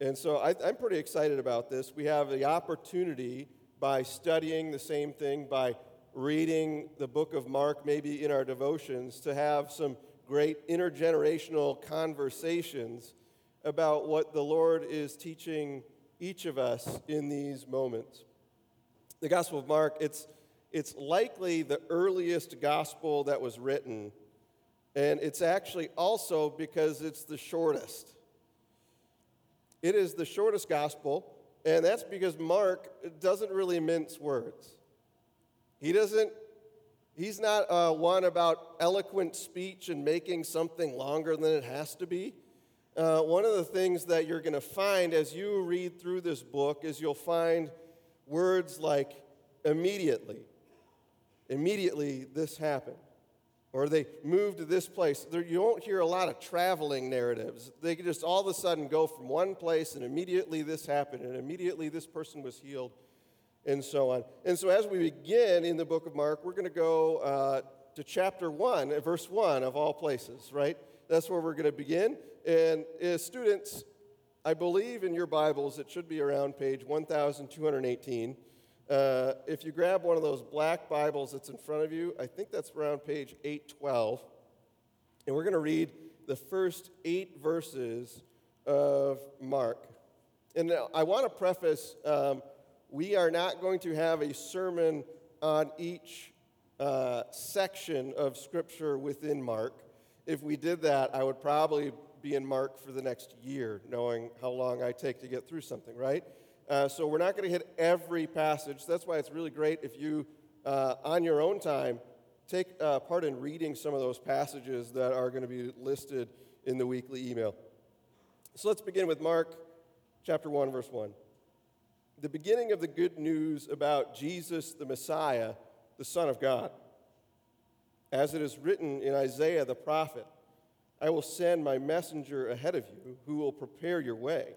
And so I, I'm pretty excited about this. We have the opportunity by studying the same thing, by reading the book of Mark, maybe in our devotions, to have some great intergenerational conversations about what the Lord is teaching each of us in these moments. The Gospel of Mark, it's, it's likely the earliest gospel that was written, and it's actually also because it's the shortest. It is the shortest gospel, and that's because Mark doesn't really mince words. He doesn't, he's not uh, one about eloquent speech and making something longer than it has to be. Uh, one of the things that you're going to find as you read through this book is you'll find words like immediately. Immediately, this happened or they moved to this place. There, you won't hear a lot of traveling narratives. They just all of a sudden go from one place and immediately this happened and immediately this person was healed and so on. And so as we begin in the book of Mark, we're going to go uh, to chapter 1, uh, verse 1 of all places, right? That's where we're going to begin. And as students, I believe in your Bibles, it should be around page 1218. Uh, if you grab one of those black Bibles that's in front of you, I think that's around page 812. And we're going to read the first eight verses of Mark. And I want to preface um, we are not going to have a sermon on each uh, section of Scripture within Mark. If we did that, I would probably be in Mark for the next year, knowing how long I take to get through something, right? Uh, so we're not going to hit every passage. That's why it's really great if you, uh, on your own time, take uh, part in reading some of those passages that are going to be listed in the weekly email. So let's begin with Mark chapter 1, verse 1. The beginning of the good news about Jesus the Messiah, the Son of God. As it is written in Isaiah the prophet, I will send my messenger ahead of you who will prepare your way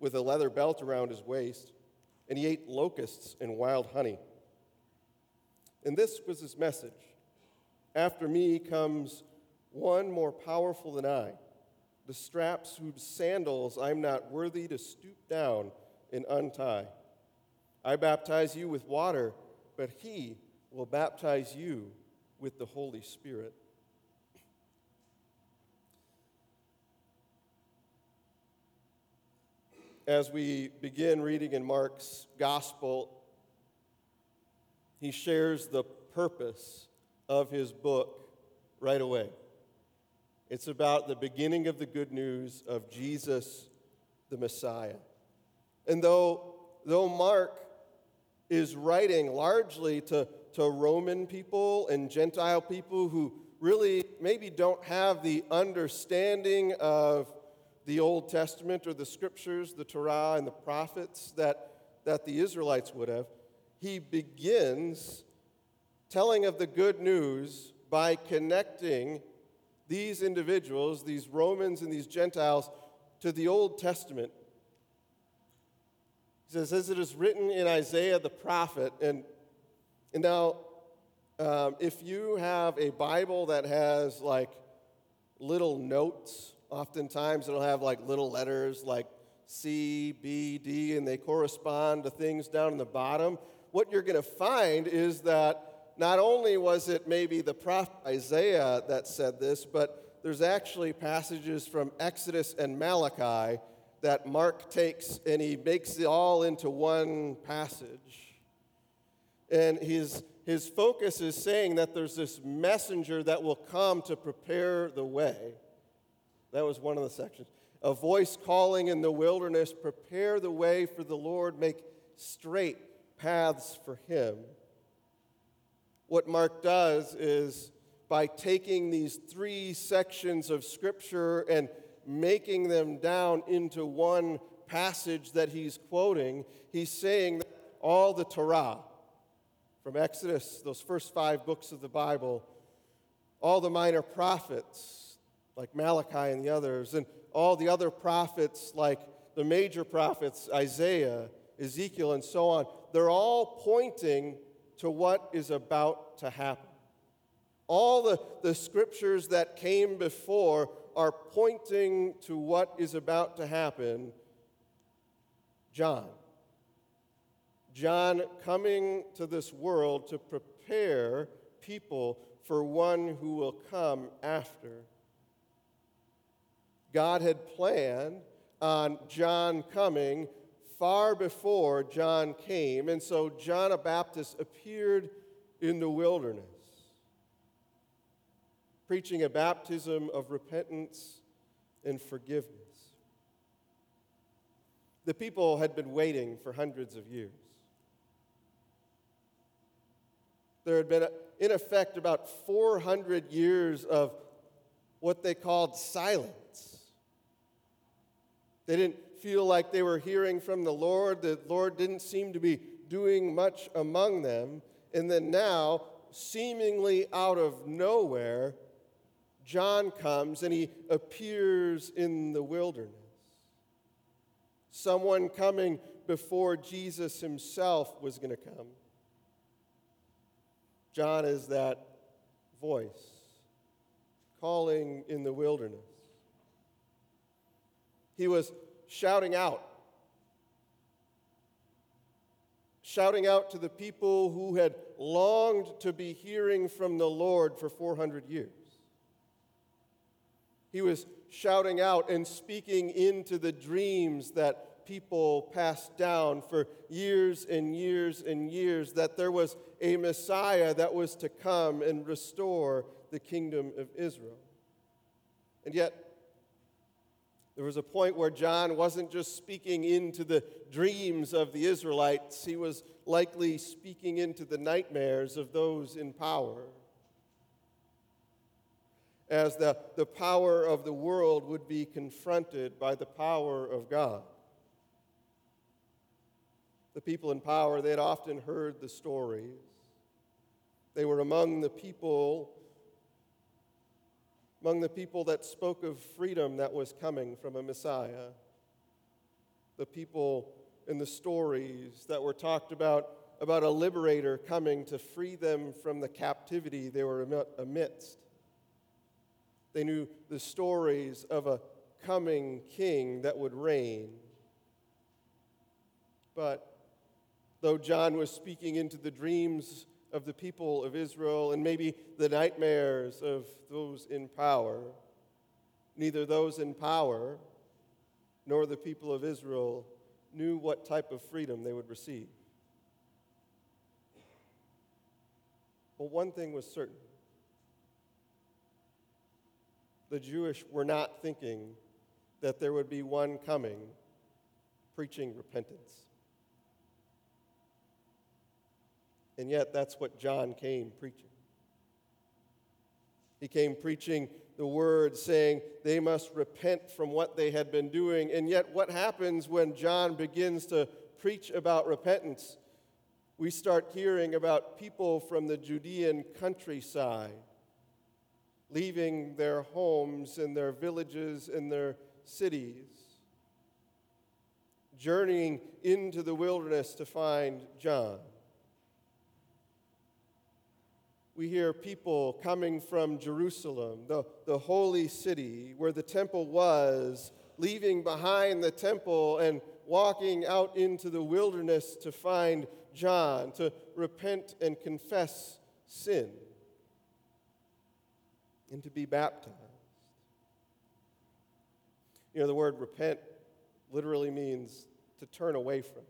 with a leather belt around his waist, and he ate locusts and wild honey. And this was his message After me comes one more powerful than I, the straps whose sandals I'm not worthy to stoop down and untie. I baptize you with water, but he will baptize you with the Holy Spirit. As we begin reading in Mark's gospel, he shares the purpose of his book right away. It's about the beginning of the good news of Jesus the Messiah. And though, though Mark is writing largely to, to Roman people and Gentile people who really maybe don't have the understanding of the Old Testament or the scriptures, the Torah and the prophets that, that the Israelites would have, he begins telling of the good news by connecting these individuals, these Romans and these Gentiles, to the Old Testament. He says, as it is written in Isaiah the prophet, and, and now, um, if you have a Bible that has like little notes Oftentimes it'll have like little letters like C, B, D, and they correspond to things down in the bottom. What you're going to find is that not only was it maybe the prophet Isaiah that said this, but there's actually passages from Exodus and Malachi that Mark takes and he makes it all into one passage. And his, his focus is saying that there's this messenger that will come to prepare the way. That was one of the sections. A voice calling in the wilderness, prepare the way for the Lord, make straight paths for him. What Mark does is by taking these three sections of Scripture and making them down into one passage that he's quoting. He's saying that all the Torah, from Exodus, those first five books of the Bible, all the minor prophets, like Malachi and the others, and all the other prophets, like the major prophets, Isaiah, Ezekiel, and so on, they're all pointing to what is about to happen. All the, the scriptures that came before are pointing to what is about to happen. John. John coming to this world to prepare people for one who will come after. God had planned on John coming far before John came, and so John the Baptist appeared in the wilderness, preaching a baptism of repentance and forgiveness. The people had been waiting for hundreds of years. There had been, in effect, about 400 years of what they called silence. They didn't feel like they were hearing from the Lord. The Lord didn't seem to be doing much among them. And then now, seemingly out of nowhere, John comes and he appears in the wilderness. Someone coming before Jesus himself was going to come. John is that voice calling in the wilderness. He was shouting out, shouting out to the people who had longed to be hearing from the Lord for 400 years. He was shouting out and speaking into the dreams that people passed down for years and years and years that there was a Messiah that was to come and restore the kingdom of Israel. And yet, there was a point where John wasn't just speaking into the dreams of the Israelites, he was likely speaking into the nightmares of those in power. As the, the power of the world would be confronted by the power of God the people in power, they had often heard the stories. They were among the people, among the people that spoke of freedom that was coming from a Messiah. The people in the stories that were talked about about a liberator coming to free them from the captivity they were amidst. They knew the stories of a coming king that would reign. But though John was speaking into the dreams of the people of Israel and maybe the nightmares of those in power, neither those in power nor the people of Israel knew what type of freedom they would receive. But one thing was certain the Jewish were not thinking that there would be one coming preaching repentance. And yet, that's what John came preaching. He came preaching the word, saying they must repent from what they had been doing. And yet, what happens when John begins to preach about repentance? We start hearing about people from the Judean countryside leaving their homes and their villages and their cities, journeying into the wilderness to find John. We hear people coming from Jerusalem, the, the holy city where the temple was, leaving behind the temple and walking out into the wilderness to find John, to repent and confess sin, and to be baptized. You know, the word repent literally means to turn away from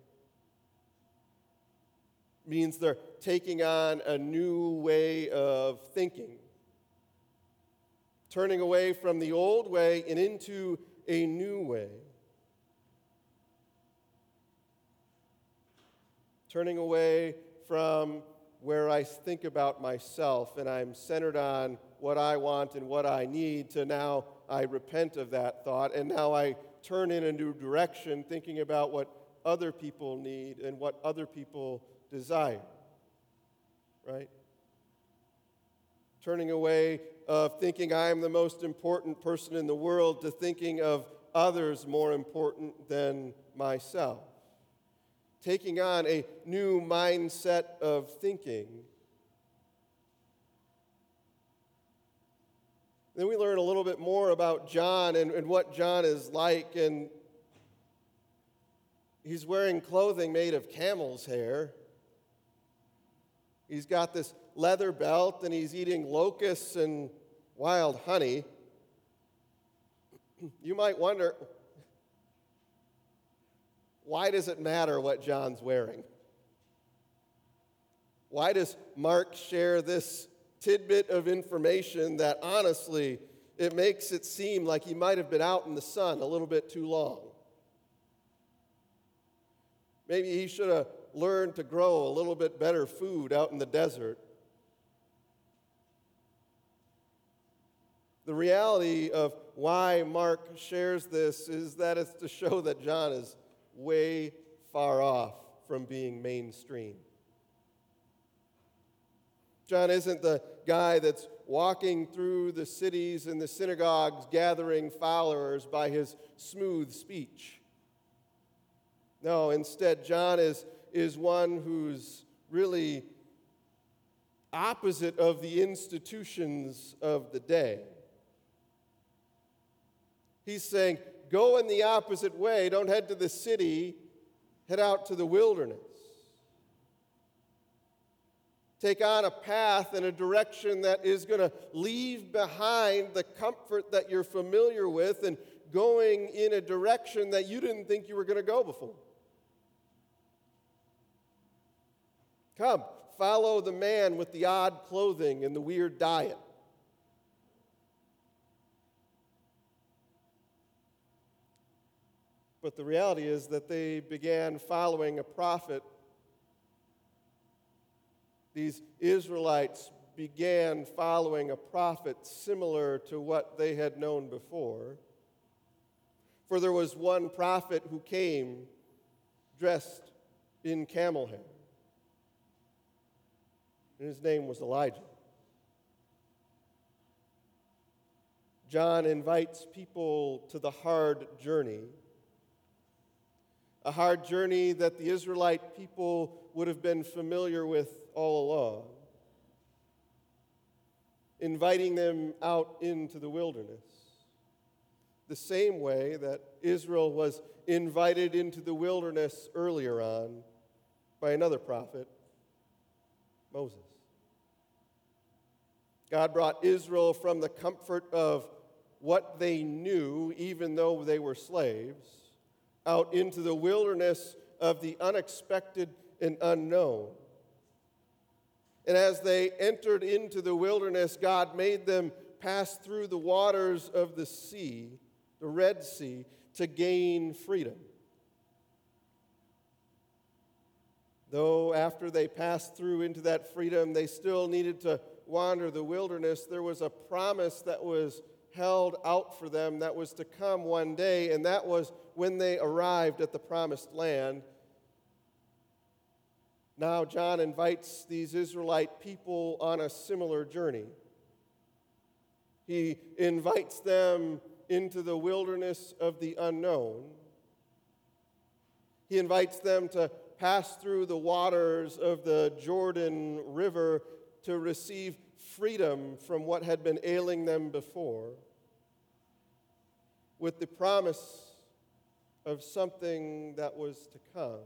means they're taking on a new way of thinking, turning away from the old way and into a new way. Turning away from where I think about myself and I'm centered on what I want and what I need to now I repent of that thought, and now I turn in a new direction, thinking about what other people need and what other people desire. Right? Turning away of thinking I am the most important person in the world to thinking of others more important than myself. Taking on a new mindset of thinking. Then we learn a little bit more about John and, and what John is like. And he's wearing clothing made of camel's hair. He's got this leather belt and he's eating locusts and wild honey. You might wonder why does it matter what John's wearing? Why does Mark share this tidbit of information that honestly it makes it seem like he might have been out in the sun a little bit too long? Maybe he should have learned to grow a little bit better food out in the desert. The reality of why Mark shares this is that it's to show that John is way far off from being mainstream. John isn't the guy that's walking through the cities and the synagogues gathering followers by his smooth speech. No, instead, John is, is one who's really opposite of the institutions of the day. He's saying, go in the opposite way. Don't head to the city, head out to the wilderness. Take on a path and a direction that is going to leave behind the comfort that you're familiar with and going in a direction that you didn't think you were going to go before. Come, follow the man with the odd clothing and the weird diet. But the reality is that they began following a prophet. These Israelites began following a prophet similar to what they had known before. For there was one prophet who came dressed in camel hair, and his name was Elijah. John invites people to the hard journey a hard journey that the Israelite people would have been familiar with all along, inviting them out into the wilderness. The same way that Israel was invited into the wilderness earlier on by another prophet, Moses. God brought Israel from the comfort of what they knew, even though they were slaves out into the wilderness of the unexpected and unknown. And as they entered into the wilderness, God made them pass through the waters of the sea, the Red Sea, to gain freedom. Though after they passed through into that freedom, they still needed to wander the wilderness, there was a promise that was held out for them that was to come one day, and that was when they arrived at the promised land. Now, John invites these Israelite people on a similar journey. He invites them into the wilderness of the unknown. He invites them to pass through the waters of the Jordan River to receive freedom from what had been ailing them before, with the promise of something that was to come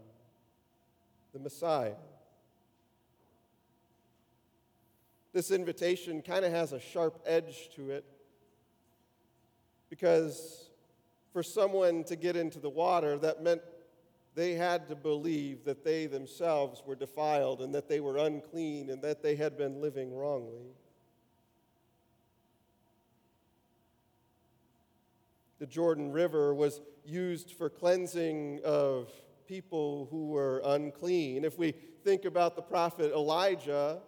the Messiah. This invitation kind of has a sharp edge to it because for someone to get into the water, that meant they had to believe that they themselves were defiled and that they were unclean and that they had been living wrongly. The Jordan River was used for cleansing of people who were unclean. If we think about the prophet Elijah,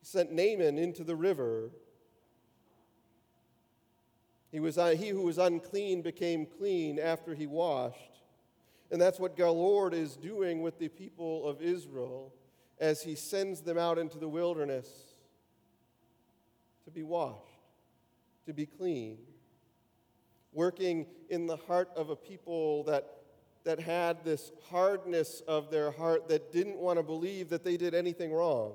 he sent Naaman into the river He, was, uh, he who was unclean became clean after he washed. And that's what the Lord is doing with the people of Israel as he sends them out into the wilderness to be washed, to be clean. Working in the heart of a people that, that had this hardness of their heart that didn't want to believe that they did anything wrong.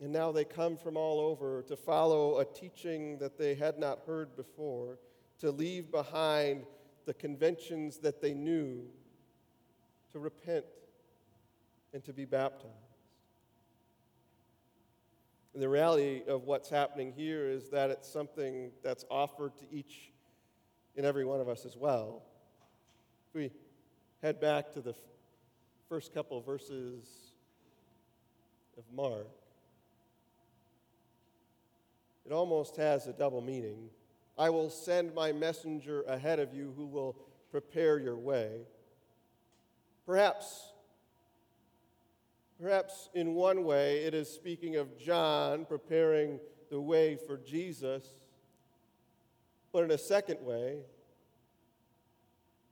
And now they come from all over to follow a teaching that they had not heard before, to leave behind the conventions that they knew, to repent and to be baptized. And the reality of what's happening here is that it's something that's offered to each and every one of us as well. If we head back to the first couple of verses of Mark, it almost has a double meaning. I will send my messenger ahead of you who will prepare your way. Perhaps, perhaps in one way, it is speaking of John preparing the way for Jesus. But in a second way,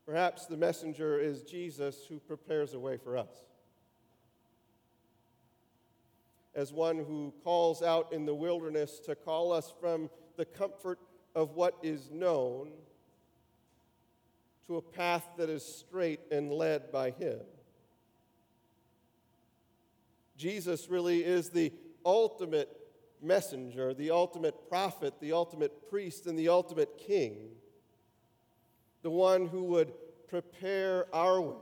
perhaps the messenger is Jesus who prepares a way for us as one who calls out in the wilderness to call us from the comfort of what is known to a path that is straight and led by Him. Jesus really is the ultimate messenger, the ultimate prophet, the ultimate priest, and the ultimate king, the one who would prepare our way.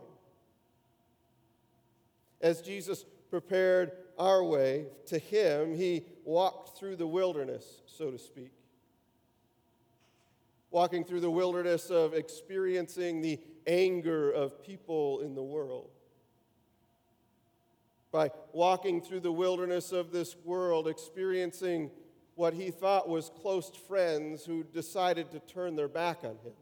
As Jesus prepared our way to Him, He walked through the wilderness, so to speak. Walking through the wilderness of experiencing the anger of people in the world. By walking through the wilderness of this world, experiencing what he thought was close friends who decided to turn their back on him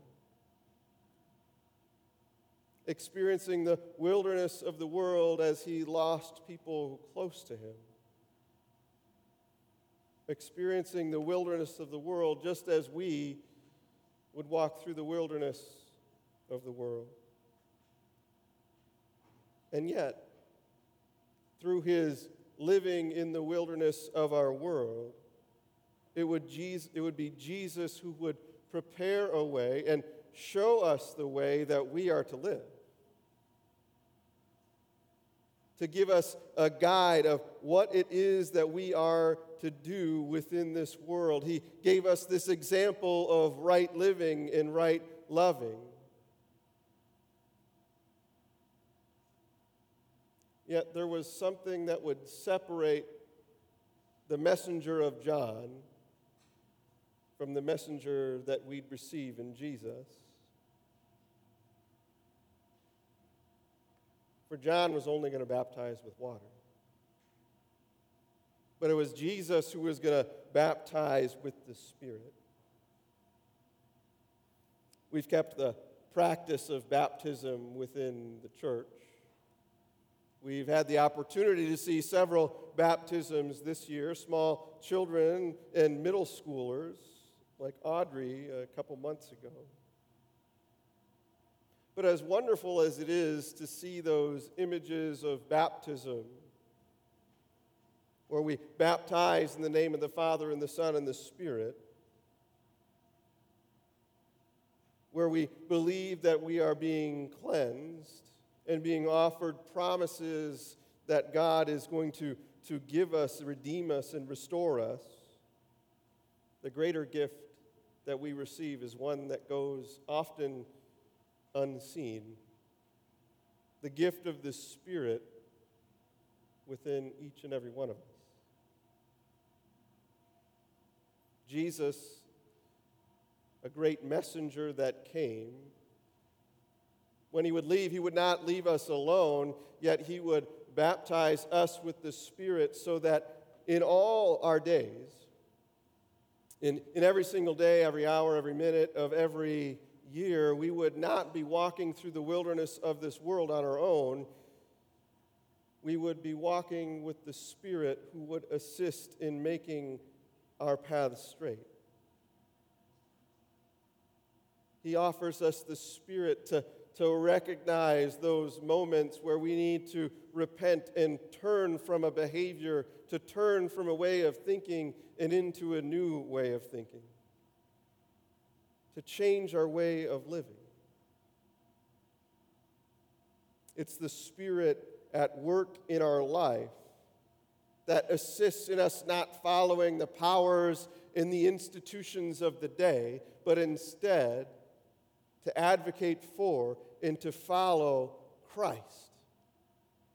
experiencing the wilderness of the world as he lost people close to him. Experiencing the wilderness of the world just as we would walk through the wilderness of the world. And yet, through his living in the wilderness of our world, it would, Jesus, it would be Jesus who would prepare a way and show us the way that we are to live to give us a guide of what it is that we are to do within this world. He gave us this example of right living and right loving. Yet there was something that would separate the messenger of John from the messenger that we'd receive in Jesus. For John was only going to baptize with water. But it was Jesus who was going to baptize with the Spirit. We've kept the practice of baptism within the church. We've had the opportunity to see several baptisms this year, small children and middle schoolers, like Audrey a couple months ago. But as wonderful as it is to see those images of baptism, where we baptize in the name of the Father and the Son and the Spirit, where we believe that we are being cleansed and being offered promises that God is going to, to give us, redeem us, and restore us, the greater gift that we receive is one that goes often unseen. The gift of the Spirit within each and every one of us. Jesus, a great messenger that came, when he would leave, he would not leave us alone, yet he would baptize us with the Spirit so that in all our days, in, in every single day, every hour, every minute of every year, we would not be walking through the wilderness of this world on our own. We would be walking with the Spirit who would assist in making our paths straight. He offers us the Spirit to, to recognize those moments where we need to repent and turn from a behavior, to turn from a way of thinking and into a new way of thinking, to change our way of living. It's the Spirit at work in our life that assists in us not following the powers in the institutions of the day, but instead to advocate for and to follow Christ,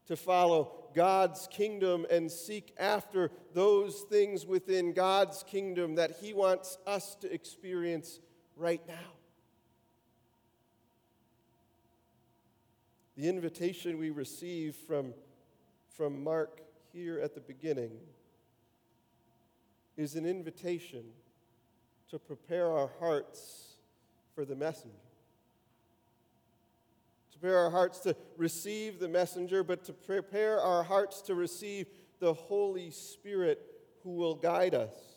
to follow God's kingdom and seek after those things within God's kingdom that He wants us to experience right now. The invitation we receive from, from Mark here at the beginning is an invitation to prepare our hearts for the messenger. To prepare our hearts to receive the messenger, but to prepare our hearts to receive the Holy Spirit who will guide us,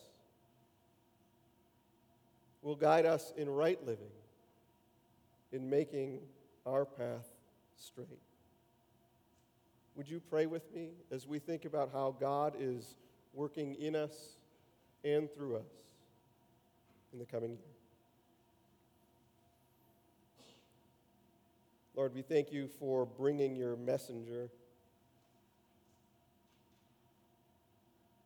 will guide us in right living, in making our path straight. Would you pray with me as we think about how God is working in us and through us in the coming year? Lord, we thank you for bringing your messenger,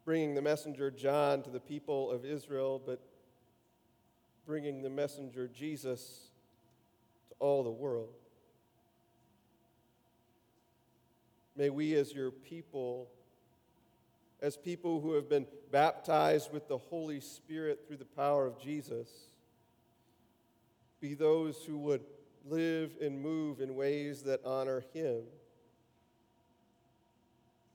bringing the messenger John to the people of Israel, but bringing the messenger Jesus to all the world. May we, as your people, as people who have been baptized with the Holy Spirit through the power of Jesus, be those who would live and move in ways that honor Him.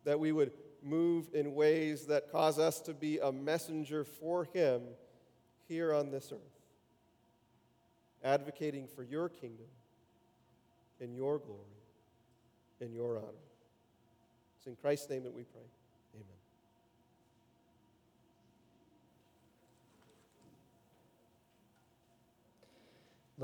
That we would move in ways that cause us to be a messenger for Him here on this earth, advocating for your kingdom and your glory and your honor. It's in Christ's name that we pray.